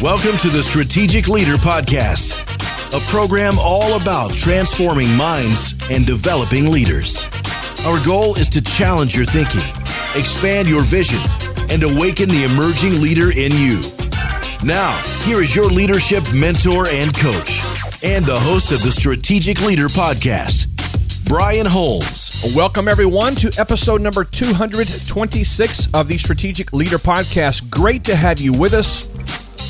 Welcome to the Strategic Leader Podcast, a program all about transforming minds and developing leaders. Our goal is to challenge your thinking, expand your vision, and awaken the emerging leader in you. Now, here is your leadership mentor and coach, and the host of the Strategic Leader Podcast, Brian Holmes. Welcome, everyone, to episode number 226 of the Strategic Leader Podcast. Great to have you with us.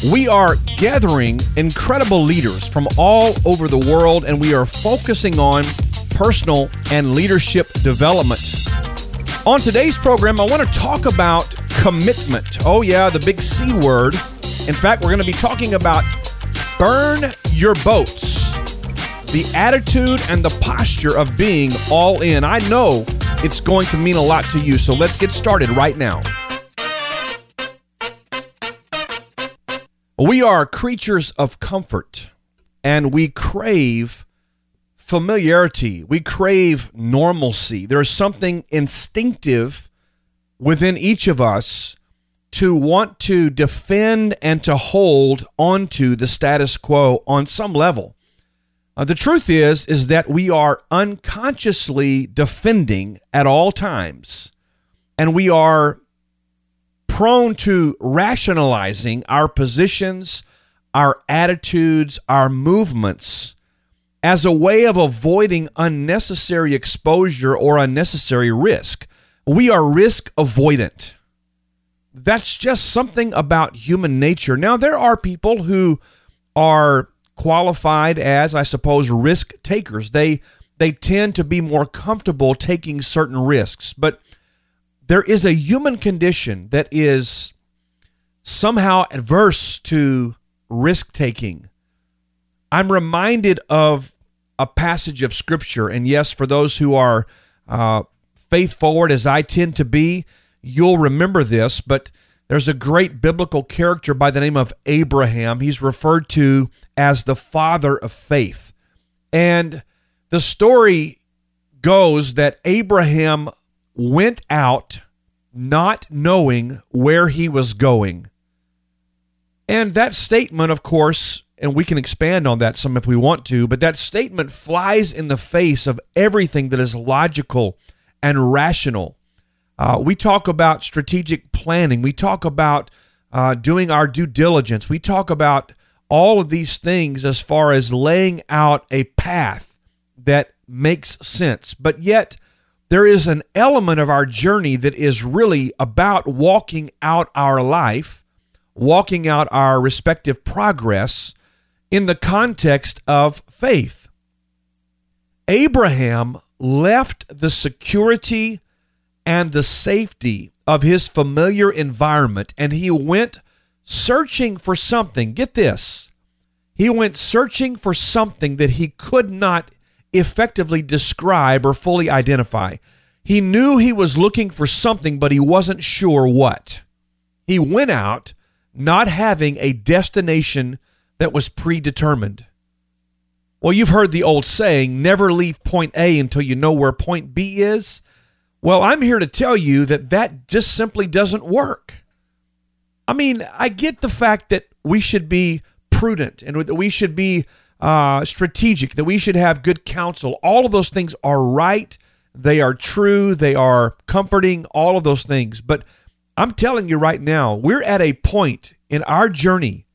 We are gathering incredible leaders from all over the world, and we are focusing on personal and leadership development. On today's program, I want to talk about commitment. Oh, yeah, the big C word. In fact, we're going to be talking about burn your boats, the attitude and the posture of being all in. I know it's going to mean a lot to you, so let's get started right now. We are creatures of comfort and we crave familiarity. We crave normalcy. There's something instinctive within each of us to want to defend and to hold onto the status quo on some level. Uh, the truth is is that we are unconsciously defending at all times and we are prone to rationalizing our positions, our attitudes, our movements as a way of avoiding unnecessary exposure or unnecessary risk. We are risk avoidant. That's just something about human nature. Now, there are people who are qualified as, I suppose, risk takers. They they tend to be more comfortable taking certain risks, but there is a human condition that is somehow adverse to risk taking. I'm reminded of a passage of scripture, and yes, for those who are uh, faith forward as I tend to be, you'll remember this, but there's a great biblical character by the name of Abraham. He's referred to as the father of faith. And the story goes that Abraham went out not knowing where he was going. And that statement, of course, and we can expand on that some if we want to, but that statement flies in the face of everything that is logical and rational. Uh, we talk about strategic planning, we talk about uh, doing our due diligence, we talk about all of these things as far as laying out a path that makes sense. But yet, there is an element of our journey that is really about walking out our life, walking out our respective progress in the context of faith. Abraham left the security and the safety of his familiar environment and he went searching for something. Get this. He went searching for something that he could not effectively describe or fully identify. He knew he was looking for something, but he wasn't sure what. He went out not having a destination that was predetermined. Well, you've heard the old saying, never leave point A until you know where point B is. Well, I'm here to tell you that that just simply doesn't work. I mean, I get the fact that we should be prudent and that we should be uh, strategic, that we should have good counsel. All of those things are right. They are true. They are comforting, all of those things. But I'm telling you right now, we're at a point in our journey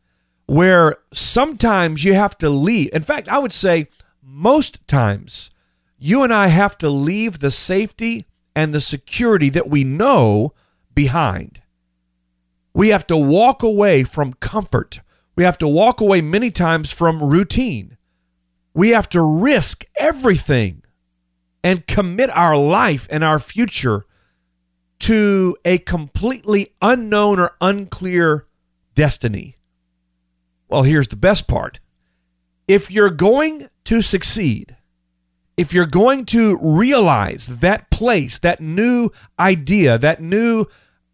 where sometimes you have to leave. In fact, I would say most times you and I have to leave the safety and the security that we know behind. We have to walk away from comfort. We have to walk away many times from routine. We have to risk everything and commit our life and our future to a completely unknown or unclear destiny. Well, here's the best part. If you're going to succeed, if you're going to realize that place, that new idea, that new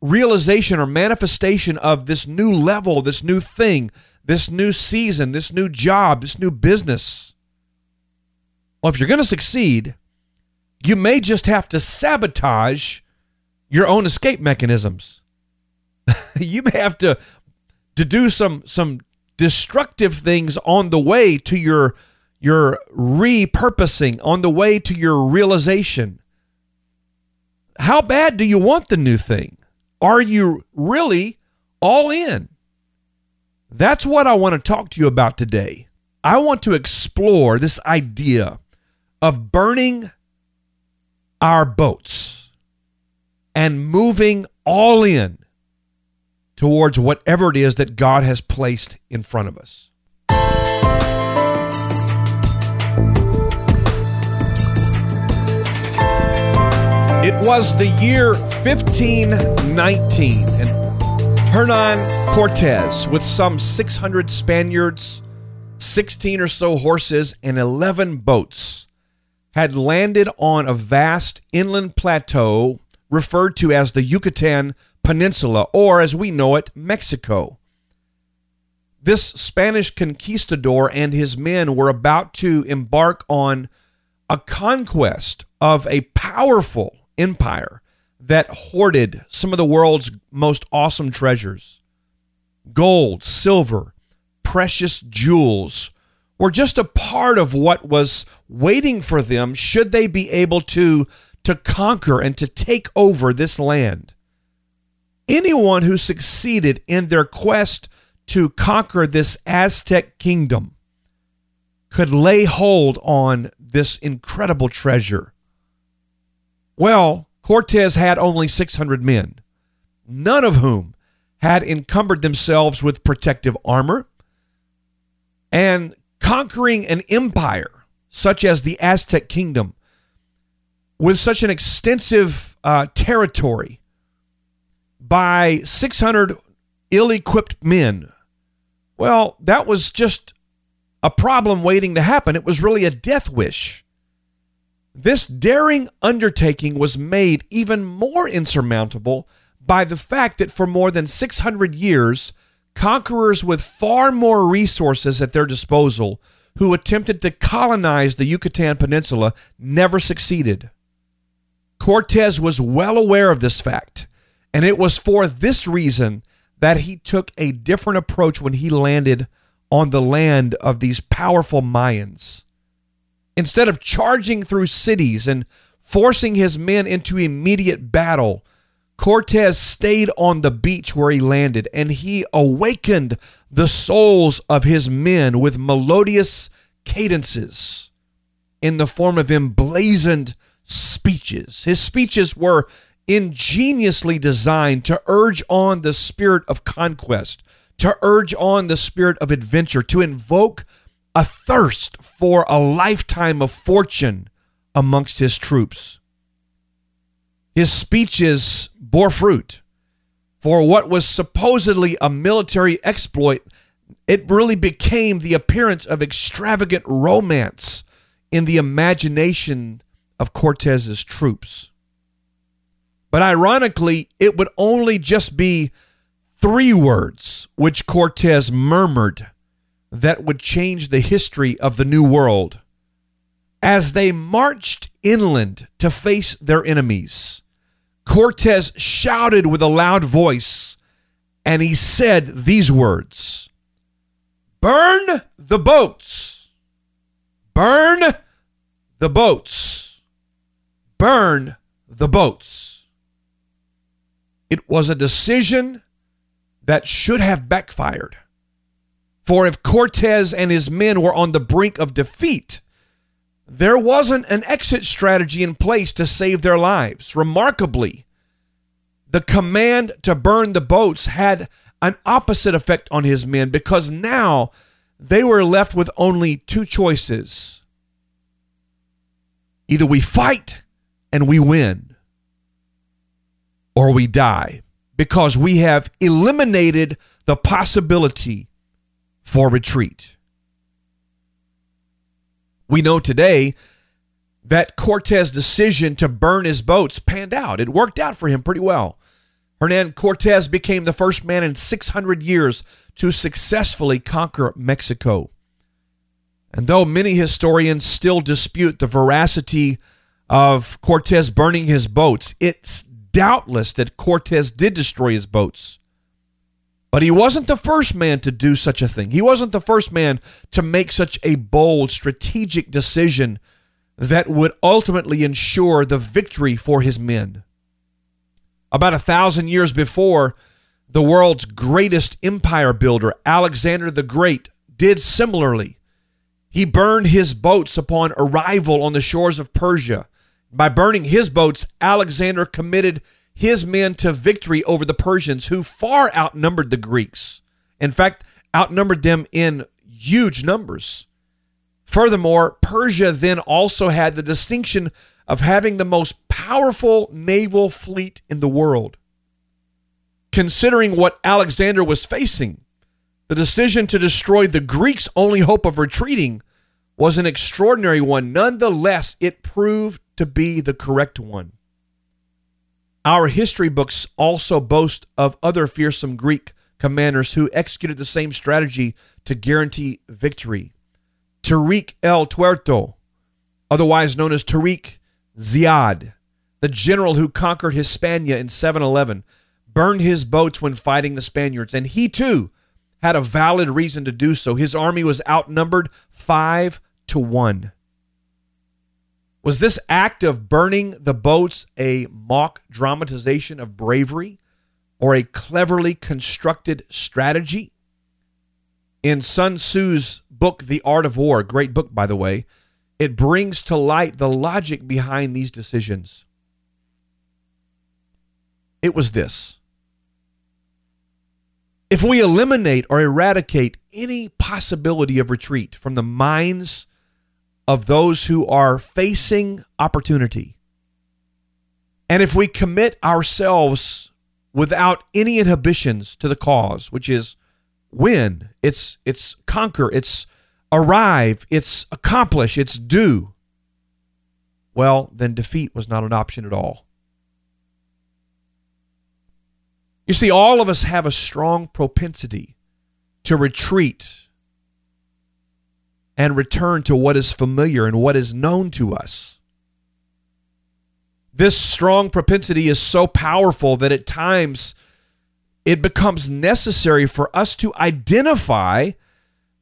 realization or manifestation of this new level, this new thing, this new season, this new job, this new business. Well, if you're going to succeed, you may just have to sabotage your own escape mechanisms. you may have to to do some some destructive things on the way to your your repurposing, on the way to your realization. How bad do you want the new thing? Are you really all in? That's what I want to talk to you about today. I want to explore this idea of burning our boats and moving all in towards whatever it is that God has placed in front of us. It was the year 1519, and Hernan Cortez, with some 600 Spaniards, 16 or so horses, and 11 boats, had landed on a vast inland plateau referred to as the Yucatan Peninsula, or as we know it, Mexico. This Spanish conquistador and his men were about to embark on a conquest of a powerful empire that hoarded some of the world's most awesome treasures. Gold, silver, precious jewels were just a part of what was waiting for them should they be able to to conquer and to take over this land. Anyone who succeeded in their quest to conquer this Aztec kingdom could lay hold on this incredible treasure. Well, Cortez had only 600 men, none of whom had encumbered themselves with protective armor. And conquering an empire such as the Aztec kingdom with such an extensive uh, territory by 600 ill equipped men, well, that was just a problem waiting to happen. It was really a death wish. This daring undertaking was made even more insurmountable by the fact that for more than 600 years, conquerors with far more resources at their disposal who attempted to colonize the Yucatan Peninsula never succeeded. Cortez was well aware of this fact, and it was for this reason that he took a different approach when he landed on the land of these powerful Mayans. Instead of charging through cities and forcing his men into immediate battle, Cortez stayed on the beach where he landed and he awakened the souls of his men with melodious cadences in the form of emblazoned speeches. His speeches were ingeniously designed to urge on the spirit of conquest, to urge on the spirit of adventure, to invoke a thirst for a lifetime of fortune amongst his troops. His speeches bore fruit. For what was supposedly a military exploit, it really became the appearance of extravagant romance in the imagination of Cortez's troops. But ironically, it would only just be three words which Cortez murmured that would change the history of the New World. As they marched inland to face their enemies, Cortez shouted with a loud voice and he said these words Burn the boats! Burn the boats! Burn the boats! It was a decision that should have backfired. For if Cortez and his men were on the brink of defeat, there wasn't an exit strategy in place to save their lives. Remarkably, the command to burn the boats had an opposite effect on his men because now they were left with only two choices either we fight and we win, or we die because we have eliminated the possibility for retreat. We know today that Cortez's decision to burn his boats panned out. It worked out for him pretty well. Hernan Cortez became the first man in 600 years to successfully conquer Mexico. And though many historians still dispute the veracity of Cortez burning his boats, it's doubtless that Cortez did destroy his boats. But he wasn't the first man to do such a thing. He wasn't the first man to make such a bold, strategic decision that would ultimately ensure the victory for his men. About a thousand years before, the world's greatest empire builder, Alexander the Great, did similarly. He burned his boats upon arrival on the shores of Persia. By burning his boats, Alexander committed his men to victory over the Persians, who far outnumbered the Greeks. In fact, outnumbered them in huge numbers. Furthermore, Persia then also had the distinction of having the most powerful naval fleet in the world. Considering what Alexander was facing, the decision to destroy the Greeks' only hope of retreating was an extraordinary one. Nonetheless, it proved to be the correct one. Our history books also boast of other fearsome Greek commanders who executed the same strategy to guarantee victory. Tariq el Tuerto, otherwise known as Tariq Ziyad, the general who conquered Hispania in 711, burned his boats when fighting the Spaniards, and he too had a valid reason to do so. His army was outnumbered five to one. Was this act of burning the boats a mock dramatization of bravery or a cleverly constructed strategy? In Sun Tzu's book, The Art of War, great book, by the way, it brings to light the logic behind these decisions. It was this if we eliminate or eradicate any possibility of retreat from the minds of those who are facing opportunity. And if we commit ourselves without any inhibitions to the cause, which is win, it's it's conquer, it's arrive, it's accomplish, it's do, well, then defeat was not an option at all. You see, all of us have a strong propensity to retreat and return to what is familiar and what is known to us. This strong propensity is so powerful that at times it becomes necessary for us to identify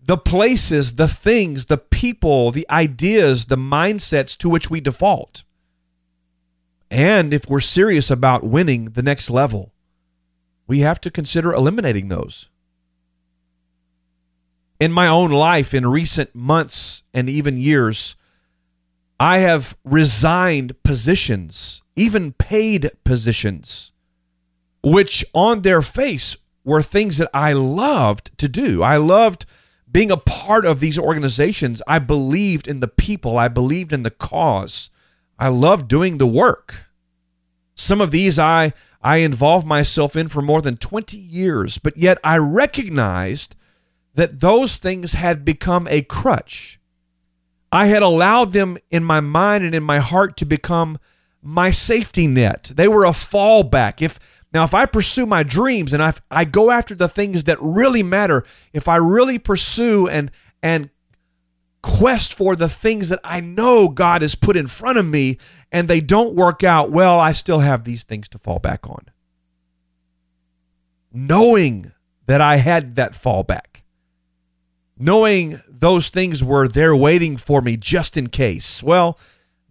the places, the things, the people, the ideas, the mindsets to which we default. And if we're serious about winning the next level, we have to consider eliminating those in my own life in recent months and even years, I have resigned positions, even paid positions, which on their face were things that I loved to do. I loved being a part of these organizations. I believed in the people, I believed in the cause. I loved doing the work. Some of these I I involved myself in for more than 20 years, but yet I recognized that those things had become a crutch. I had allowed them in my mind and in my heart to become my safety net. They were a fallback. If now if I pursue my dreams and I I go after the things that really matter, if I really pursue and and quest for the things that I know God has put in front of me and they don't work out, well, I still have these things to fall back on. Knowing that I had that fallback knowing those things were there waiting for me just in case, well,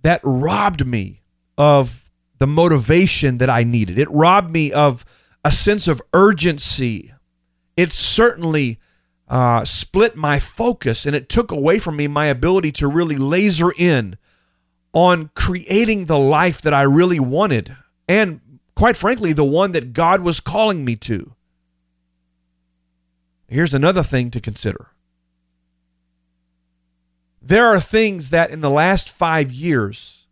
that robbed me of the motivation that I needed. It robbed me of a sense of urgency. It certainly uh, split my focus and it took away from me my ability to really laser in on creating the life that I really wanted and, quite frankly, the one that God was calling me to. Here's another thing to consider there are things that in the last five years,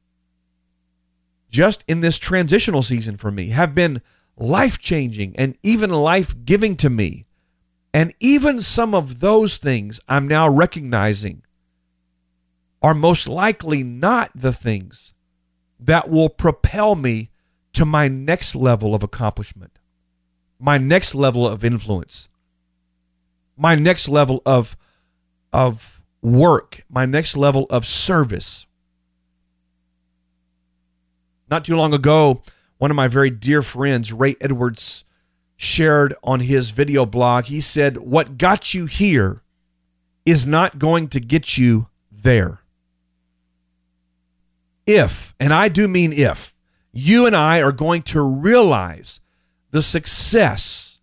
just in this transitional season for me, have been life changing and even life giving to me. And even some of those things I'm now recognizing are most likely not the things that will propel me to my next level of accomplishment, my next level of influence, my next level of, of work, my next level of service. Not too long ago, one of my very dear friends, Ray Edwards, shared on his video blog. He said, What got you here is not going to get you there. If, and I do mean if, you and I are going to realize the success,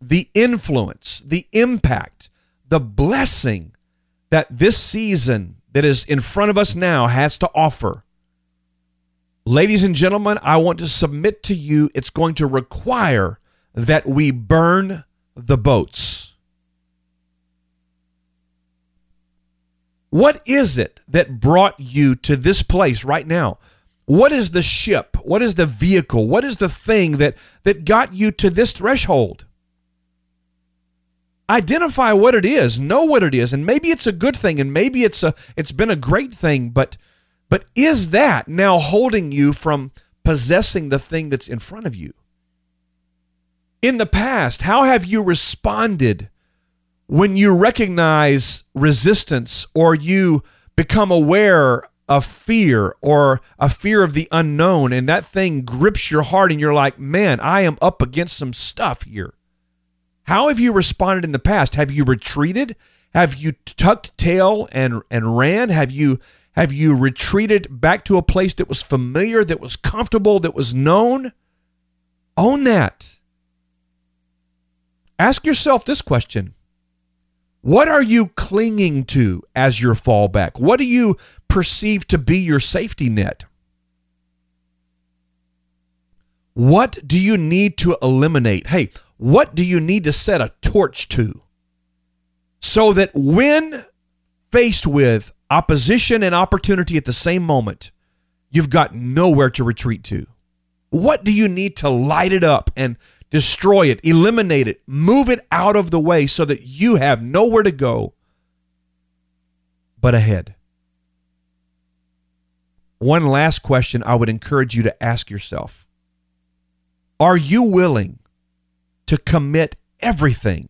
the influence, the impact, the blessing that this season that is in front of us now has to offer. Ladies and gentlemen, I want to submit to you it's going to require that we burn the boats. What is it that brought you to this place right now? What is the ship? What is the vehicle? What is the thing that that got you to this threshold? Identify what it is, know what it is, and maybe it's a good thing and maybe it's a it's been a great thing, but but is that now holding you from possessing the thing that's in front of you? In the past, how have you responded when you recognize resistance or you become aware of fear or a fear of the unknown and that thing grips your heart and you're like, man, I am up against some stuff here. How have you responded in the past? Have you retreated? Have you tucked tail and and ran? Have you have you retreated back to a place that was familiar, that was comfortable, that was known? Own that. Ask yourself this question what are you clinging to as your fallback? What do you perceive to be your safety net? What do you need to eliminate? Hey, what do you need to set a torch to? So that when faced with opposition and opportunity at the same moment, you've got nowhere to retreat to. What do you need to light it up and destroy it, eliminate it, move it out of the way so that you have nowhere to go but ahead. One last question I would encourage you to ask yourself Are you willing to commit everything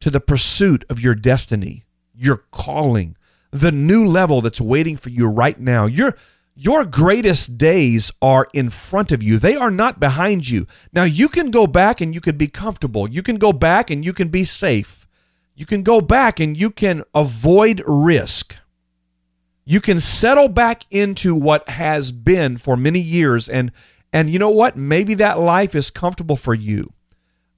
to the pursuit of your destiny, your calling, the new level that's waiting for you right now? You're your greatest days are in front of you. They are not behind you. Now, you can go back and you can be comfortable. You can go back and you can be safe. You can go back and you can avoid risk. You can settle back into what has been for many years and and you know what? Maybe that life is comfortable for you.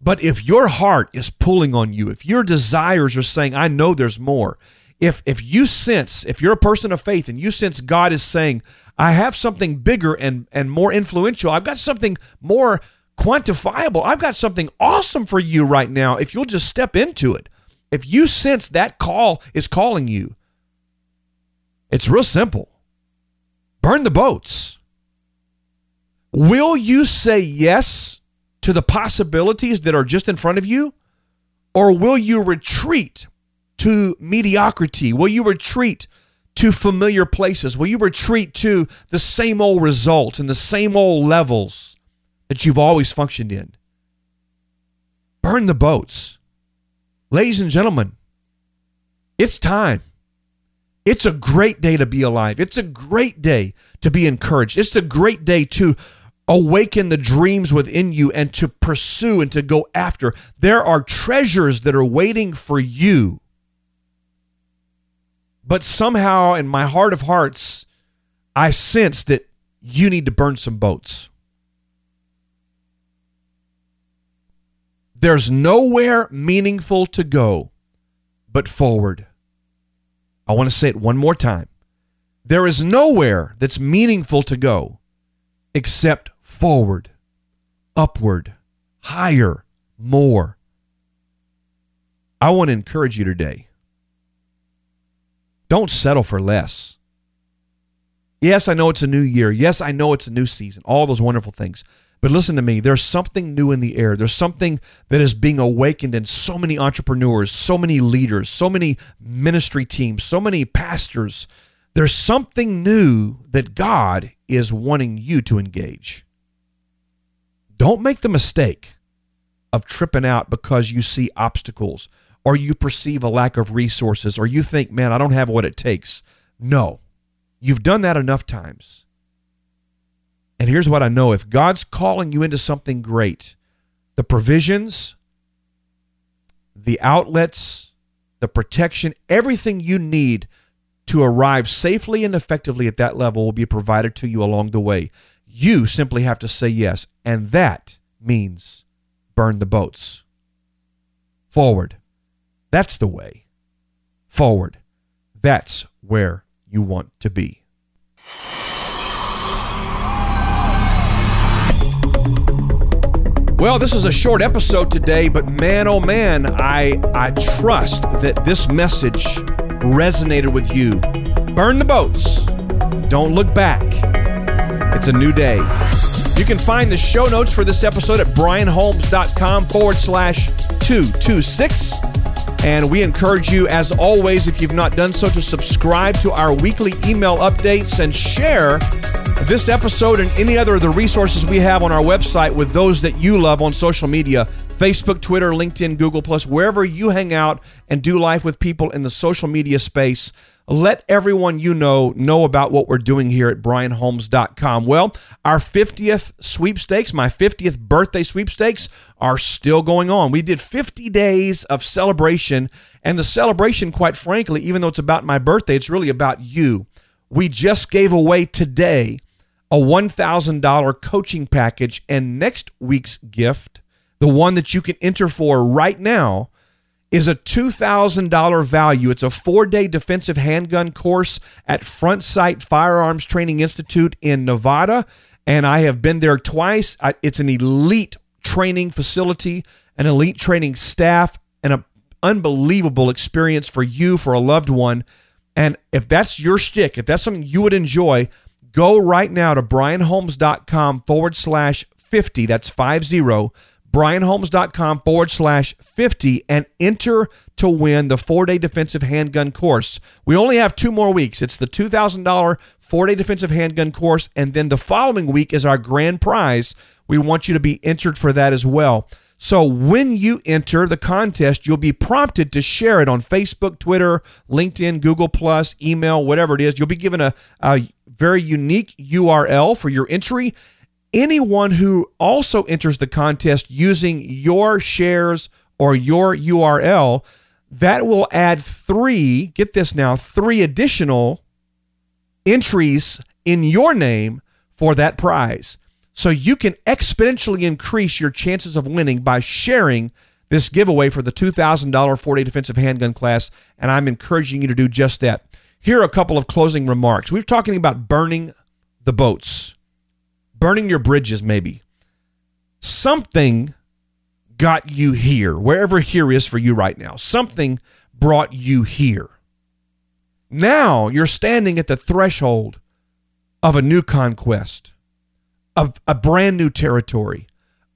But if your heart is pulling on you, if your desires are saying, I know there's more, if if you sense if you're a person of faith and you sense God is saying I have something bigger and and more influential I've got something more quantifiable I've got something awesome for you right now if you'll just step into it if you sense that call is calling you it's real simple burn the boats will you say yes to the possibilities that are just in front of you or will you retreat to mediocrity? Will you retreat to familiar places? Will you retreat to the same old results and the same old levels that you've always functioned in? Burn the boats. Ladies and gentlemen, it's time. It's a great day to be alive. It's a great day to be encouraged. It's a great day to awaken the dreams within you and to pursue and to go after. There are treasures that are waiting for you but somehow, in my heart of hearts, I sense that you need to burn some boats. There's nowhere meaningful to go but forward. I want to say it one more time. There is nowhere that's meaningful to go except forward, upward, higher, more. I want to encourage you today don't settle for less. Yes, I know it's a new year. Yes, I know it's a new season. All those wonderful things. But listen to me, there's something new in the air. There's something that is being awakened in so many entrepreneurs, so many leaders, so many ministry teams, so many pastors. There's something new that God is wanting you to engage. Don't make the mistake of tripping out because you see obstacles or you perceive a lack of resources, or you think, man, I don't have what it takes. No, you've done that enough times. And here's what I know if God's calling you into something great, the provisions, the outlets, the protection, everything you need to arrive safely and effectively at that level will be provided to you along the way. You simply have to say yes. And that means burn the boats. Forward. That's the way. Forward. That's where you want to be. Well, this is a short episode today, but man oh man, I I trust that this message resonated with you. Burn the boats. Don't look back. It's a new day. You can find the show notes for this episode at brianholmes.com forward slash 226. And we encourage you, as always, if you've not done so, to subscribe to our weekly email updates and share this episode and any other of the resources we have on our website with those that you love on social media Facebook, Twitter, LinkedIn, Google, Plus, wherever you hang out and do life with people in the social media space. Let everyone you know know about what we're doing here at brianholmes.com. Well, our 50th sweepstakes, my 50th birthday sweepstakes, are still going on. We did 50 days of celebration, and the celebration, quite frankly, even though it's about my birthday, it's really about you. We just gave away today a $1,000 coaching package, and next week's gift, the one that you can enter for right now, is a $2,000 value. It's a four day defensive handgun course at Front Sight Firearms Training Institute in Nevada. And I have been there twice. It's an elite training facility, an elite training staff, and an unbelievable experience for you, for a loved one. And if that's your stick, if that's something you would enjoy, go right now to brianholmes.com forward slash 50. That's 50 brianholmes.com forward slash 50 and enter to win the four day defensive handgun course. We only have two more weeks. It's the $2,000 four day defensive handgun course, and then the following week is our grand prize. We want you to be entered for that as well. So when you enter the contest, you'll be prompted to share it on Facebook, Twitter, LinkedIn, Google Plus, email, whatever it is. You'll be given a, a very unique URL for your entry anyone who also enters the contest using your shares or your URL, that will add three, get this now, three additional entries in your name for that prize. So you can exponentially increase your chances of winning by sharing this giveaway for the $2,000 four day defensive handgun class. And I'm encouraging you to do just that. Here are a couple of closing remarks. We're talking about burning the boats burning your bridges, maybe. Something got you here, wherever here is for you right now. Something brought you here. Now you're standing at the threshold of a new conquest, of a brand new territory,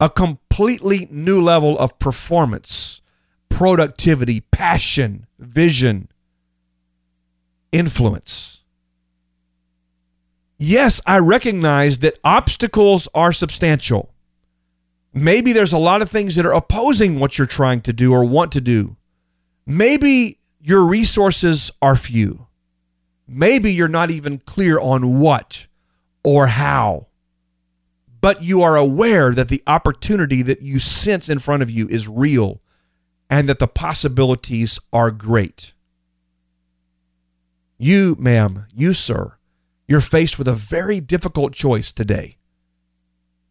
a completely new level of performance, productivity, passion, vision, influence yes, I recognize that obstacles are substantial. Maybe there's a lot of things that are opposing what you're trying to do or want to do. Maybe your resources are few. Maybe you're not even clear on what or how. But you are aware that the opportunity that you sense in front of you is real and that the possibilities are great. You, ma'am, you, sir, you're faced with a very difficult choice today.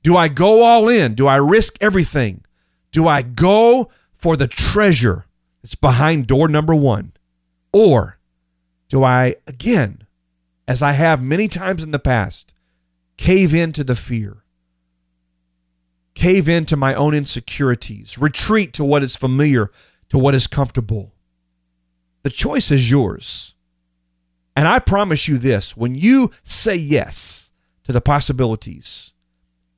Do I go all in? Do I risk everything? Do I go for the treasure that's behind door number one? Or do I, again, as I have many times in the past, cave into the fear? Cave into my own insecurities, retreat to what is familiar, to what is comfortable. The choice is yours. And I promise you this when you say yes to the possibilities,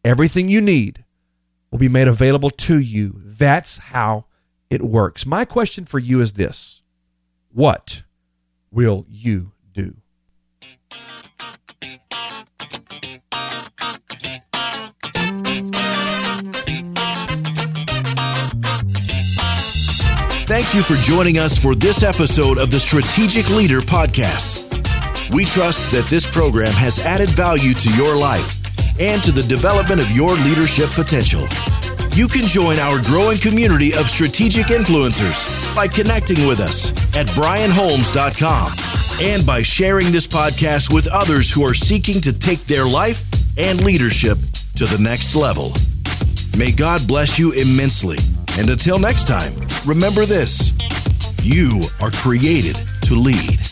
everything you need will be made available to you. That's how it works. My question for you is this What will you do? Thank you for joining us for this episode of the Strategic Leader Podcast. We trust that this program has added value to your life and to the development of your leadership potential. You can join our growing community of strategic influencers by connecting with us at brianholmes.com and by sharing this podcast with others who are seeking to take their life and leadership to the next level. May God bless you immensely. And until next time, remember this you are created to lead.